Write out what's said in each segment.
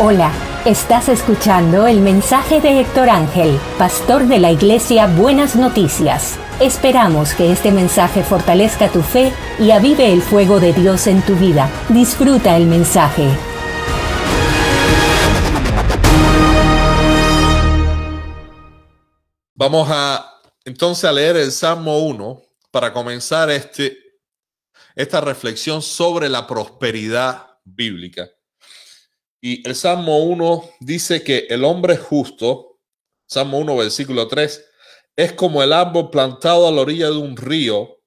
Hola, estás escuchando el mensaje de Héctor Ángel, pastor de la iglesia Buenas Noticias. Esperamos que este mensaje fortalezca tu fe y avive el fuego de Dios en tu vida. Disfruta el mensaje. Vamos a entonces a leer el Salmo 1 para comenzar este, esta reflexión sobre la prosperidad bíblica. Y el Salmo 1 dice que el hombre justo, Salmo 1, versículo 3, es como el árbol plantado a la orilla de un río,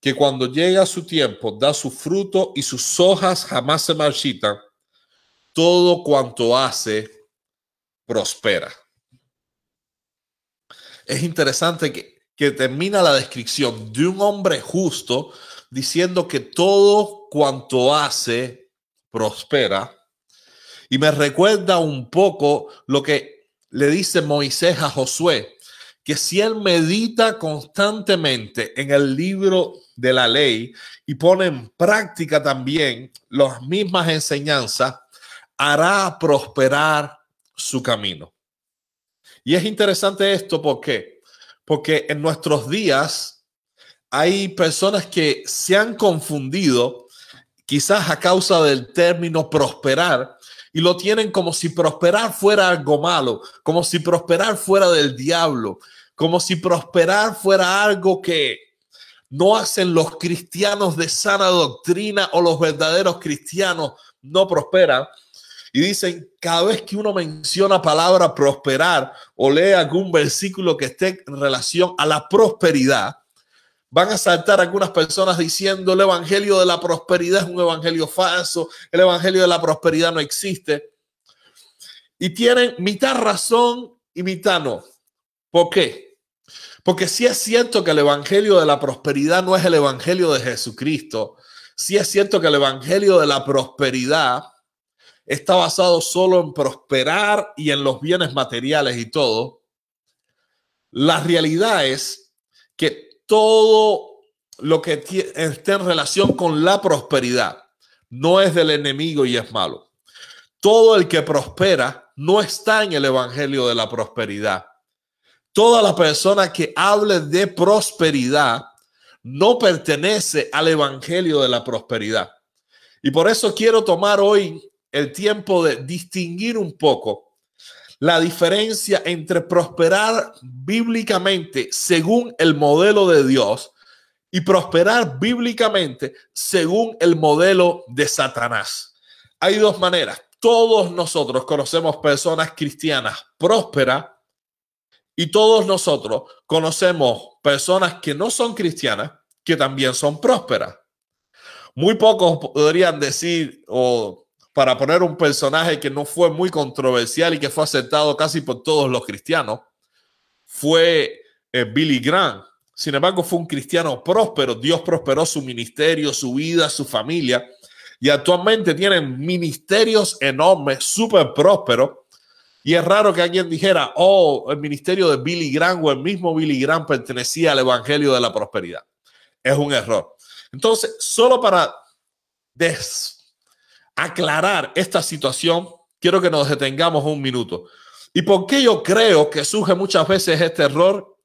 que cuando llega su tiempo da su fruto y sus hojas jamás se marchitan. Todo cuanto hace prospera. Es interesante que, que termina la descripción de un hombre justo diciendo que todo cuanto hace prospera y me recuerda un poco lo que le dice Moisés a Josué, que si él medita constantemente en el libro de la ley y pone en práctica también las mismas enseñanzas, hará prosperar su camino. Y es interesante esto porque porque en nuestros días hay personas que se han confundido quizás a causa del término prosperar y lo tienen como si prosperar fuera algo malo, como si prosperar fuera del diablo, como si prosperar fuera algo que no hacen los cristianos de sana doctrina o los verdaderos cristianos no prosperan. Y dicen, cada vez que uno menciona palabra prosperar o lee algún versículo que esté en relación a la prosperidad, Van a saltar algunas personas diciendo el evangelio de la prosperidad es un evangelio falso, el evangelio de la prosperidad no existe. Y tienen mitad razón y mitad no. ¿Por qué? Porque si es cierto que el evangelio de la prosperidad no es el evangelio de Jesucristo, si es cierto que el evangelio de la prosperidad está basado solo en prosperar y en los bienes materiales y todo, la realidad es que todo lo que esté en relación con la prosperidad no es del enemigo y es malo. Todo el que prospera no está en el evangelio de la prosperidad. Toda la persona que hable de prosperidad no pertenece al evangelio de la prosperidad. Y por eso quiero tomar hoy el tiempo de distinguir un poco la diferencia entre prosperar bíblicamente según el modelo de Dios y prosperar bíblicamente según el modelo de Satanás. Hay dos maneras. Todos nosotros conocemos personas cristianas prósperas y todos nosotros conocemos personas que no son cristianas que también son prósperas. Muy pocos podrían decir o para poner un personaje que no fue muy controversial y que fue aceptado casi por todos los cristianos, fue eh, Billy Graham. Sin embargo, fue un cristiano próspero. Dios prosperó su ministerio, su vida, su familia. Y actualmente tienen ministerios enormes, súper prósperos. Y es raro que alguien dijera, oh, el ministerio de Billy Graham o el mismo Billy Graham pertenecía al Evangelio de la Prosperidad. Es un error. Entonces, solo para des aclarar esta situación, quiero que nos detengamos un minuto. ¿Y por qué yo creo que surge muchas veces este error?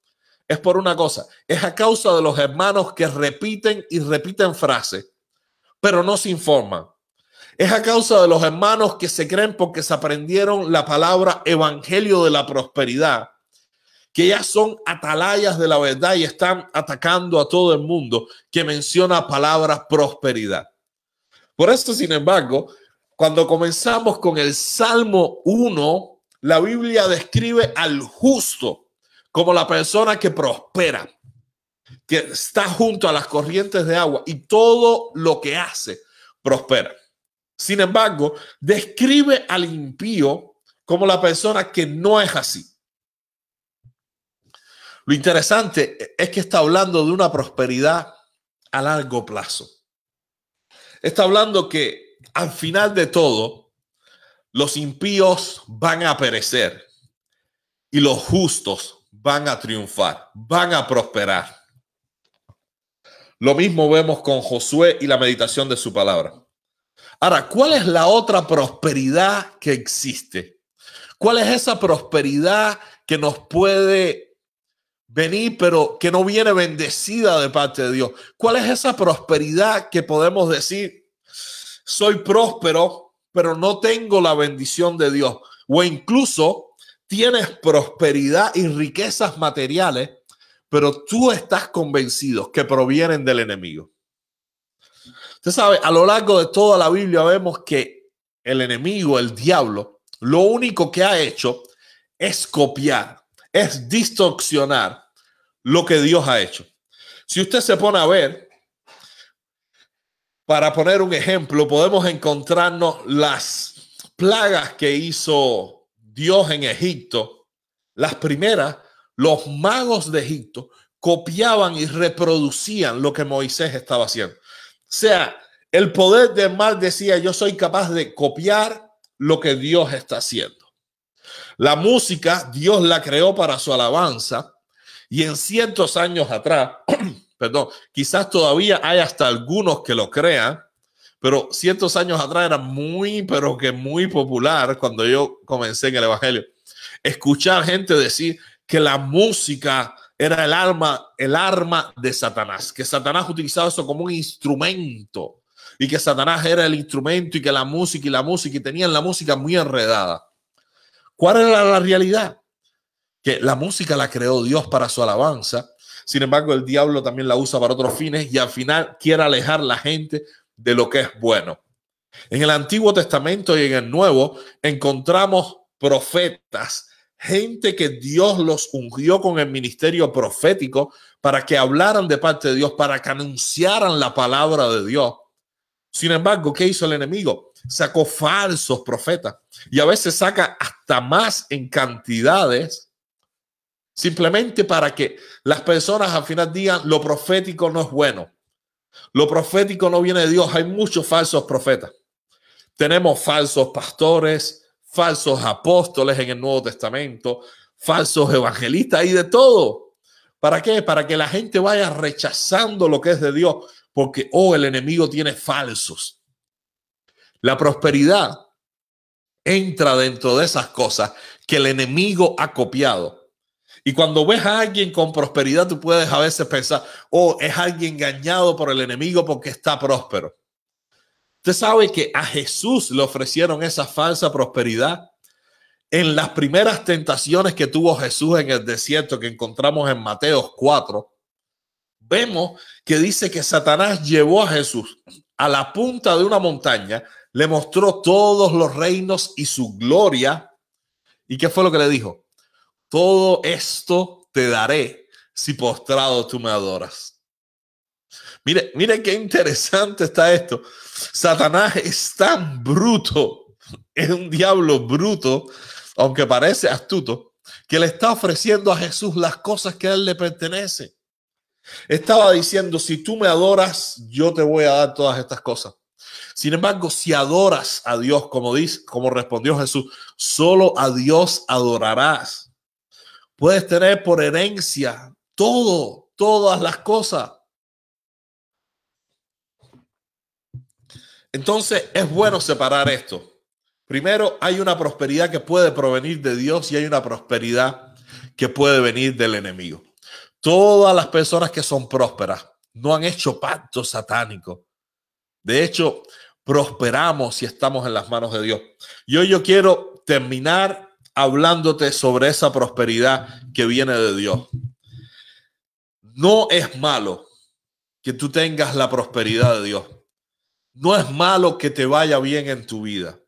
Es por una cosa, es a causa de los hermanos que repiten y repiten frases, pero no se informan. Es a causa de los hermanos que se creen porque se aprendieron la palabra evangelio de la prosperidad, que ya son atalayas de la verdad y están atacando a todo el mundo que menciona palabra prosperidad. Por esto, sin embargo, cuando comenzamos con el Salmo 1, la Biblia describe al justo como la persona que prospera, que está junto a las corrientes de agua y todo lo que hace prospera. Sin embargo, describe al impío como la persona que no es así. Lo interesante es que está hablando de una prosperidad a largo plazo está hablando que al final de todo, los impíos van a perecer y los justos van a triunfar, van a prosperar. Lo mismo vemos con Josué y la meditación de su palabra. Ahora, ¿cuál es la otra prosperidad que existe? ¿Cuál es esa prosperidad que nos puede venir, pero que no viene bendecida de parte de Dios? ¿Cuál es esa prosperidad que podemos decir, soy próspero, pero no tengo la bendición de Dios? O incluso tienes prosperidad y riquezas materiales, pero tú estás convencido que provienen del enemigo. Usted sabe, a lo largo de toda la Biblia vemos que el enemigo, el diablo, lo único que ha hecho es copiar, es distorsionar lo que Dios ha hecho. Si usted se pone a ver, para poner un ejemplo, podemos encontrarnos las plagas que hizo Dios en Egipto. Las primeras, los magos de Egipto copiaban y reproducían lo que Moisés estaba haciendo sea, el poder del mal decía, yo soy capaz de copiar lo que Dios está haciendo. La música, Dios la creó para su alabanza y en cientos años atrás, perdón, quizás todavía hay hasta algunos que lo crean, pero cientos años atrás era muy, pero que muy popular cuando yo comencé en el Evangelio. Escuchar gente decir que la música era el arma, el arma de Satanás, que Satanás utilizaba eso como un instrumento y que Satanás era el instrumento y que la música y la música y tenían la música muy enredada. ¿Cuál era la realidad? Que la música la creó Dios para su alabanza. Sin embargo, el diablo también la usa para otros fines y al final quiere alejar la gente de lo que es bueno. En el Antiguo Testamento y en el Nuevo encontramos profetas gente que Dios los ungió con el ministerio profético para que hablaran de parte de Dios, para que anunciaran la palabra de Dios. Sin embargo, ¿qué hizo el enemigo? Sacó falsos profetas y a veces saca hasta más en cantidades, simplemente para que las personas al final digan lo profético no es bueno. Lo profético no viene de Dios. Hay muchos falsos profetas. Tenemos falsos pastores, falsos apóstoles en el Nuevo Testamento, falsos evangelistas y de todo. ¿Para qué? Para que la gente vaya rechazando lo que es de Dios, porque, oh, el enemigo tiene falsos. La prosperidad entra dentro de esas cosas que el enemigo ha copiado. Y cuando ves a alguien con prosperidad, tú puedes a veces pensar, oh, es alguien engañado por el enemigo porque está próspero. Usted sabe que a Jesús le ofrecieron esa falsa prosperidad. En las primeras tentaciones que tuvo Jesús en el desierto que encontramos en Mateo 4, vemos que dice que Satanás llevó a Jesús a la punta de una montaña, le mostró todos los reinos y su gloria. ¿Y qué fue lo que le dijo? Todo esto te daré si postrado tú me adoras. Mire, mire qué interesante está esto. Satanás es tan bruto, es un diablo bruto, aunque parece astuto, que le está ofreciendo a Jesús las cosas que a él le pertenecen. Estaba diciendo, si tú me adoras, yo te voy a dar todas estas cosas. Sin embargo, si adoras a Dios, como dice, como respondió Jesús, solo a Dios adorarás. Puedes tener por herencia todo, todas las cosas. Entonces es bueno separar esto. Primero, hay una prosperidad que puede provenir de Dios y hay una prosperidad que puede venir del enemigo. Todas las personas que son prósperas no han hecho pacto satánico. De hecho, prosperamos si estamos en las manos de Dios. Hoy yo quiero terminar hablándote sobre esa prosperidad que viene de Dios. No es malo que tú tengas la prosperidad de Dios. No es malo que te vaya bien en tu vida.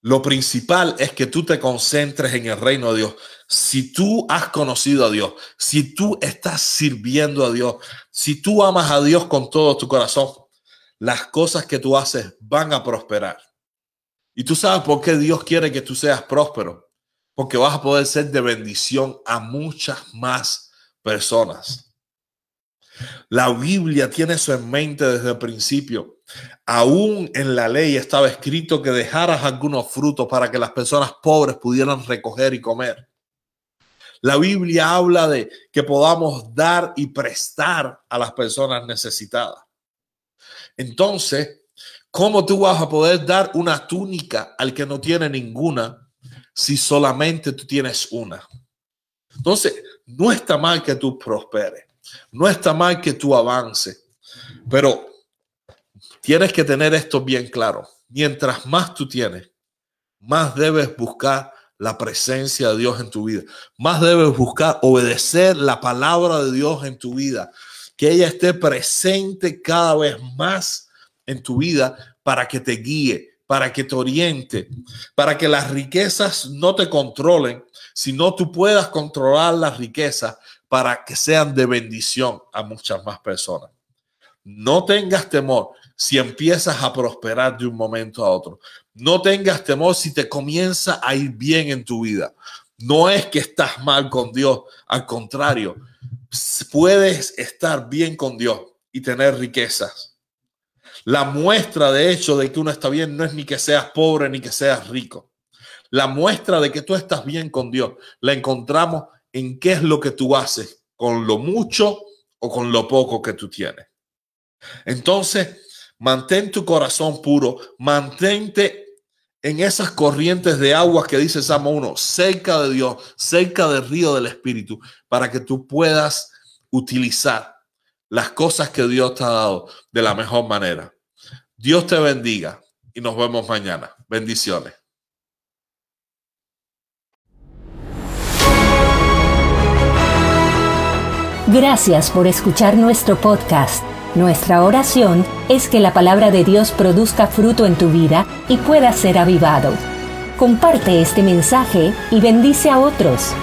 Lo principal es que tú te concentres en el reino de Dios. Si tú has conocido a Dios, si tú estás sirviendo a Dios, si tú amas a Dios con todo tu corazón, las cosas que tú haces van a prosperar. Y tú sabes por qué Dios quiere que tú seas próspero. Porque vas a poder ser de bendición a muchas más personas. La Biblia tiene eso en mente desde el principio. Aún en la ley estaba escrito que dejaras algunos frutos para que las personas pobres pudieran recoger y comer. La Biblia habla de que podamos dar y prestar a las personas necesitadas. Entonces, ¿Cómo tú vas a poder dar una túnica al que no tiene ninguna si solamente tú tienes una? Entonces, no está mal que tú prosperes, no está mal que tú avances, pero tienes que tener esto bien claro. Mientras más tú tienes, más debes buscar la presencia de Dios en tu vida. Más debes buscar obedecer la palabra de Dios en tu vida. Que ella esté presente cada vez más en tu vida para que te guíe, para que te oriente, para que las riquezas no te controlen, sino tú puedas controlar las riquezas para que sean de bendición a muchas más personas. No tengas temor si empiezas a prosperar de un momento a otro. No tengas temor si te comienza a ir bien en tu vida. No es que estás mal con Dios, al contrario, puedes estar bien con Dios y tener riquezas. La muestra de hecho de que uno está bien no es ni que seas pobre ni que seas rico. La muestra de que tú estás bien con Dios la encontramos en qué es lo que tú haces con lo mucho o con lo poco que tú tienes. Entonces, mantén tu corazón puro, mantente en esas corrientes de agua que dice Salmo 1, cerca de Dios, cerca del río del Espíritu, para que tú puedas utilizar las cosas que Dios te ha dado de la mejor manera. Dios te bendiga y nos vemos mañana. Bendiciones. Gracias por escuchar nuestro podcast. Nuestra oración es que la palabra de Dios produzca fruto en tu vida y pueda ser avivado. Comparte este mensaje y bendice a otros.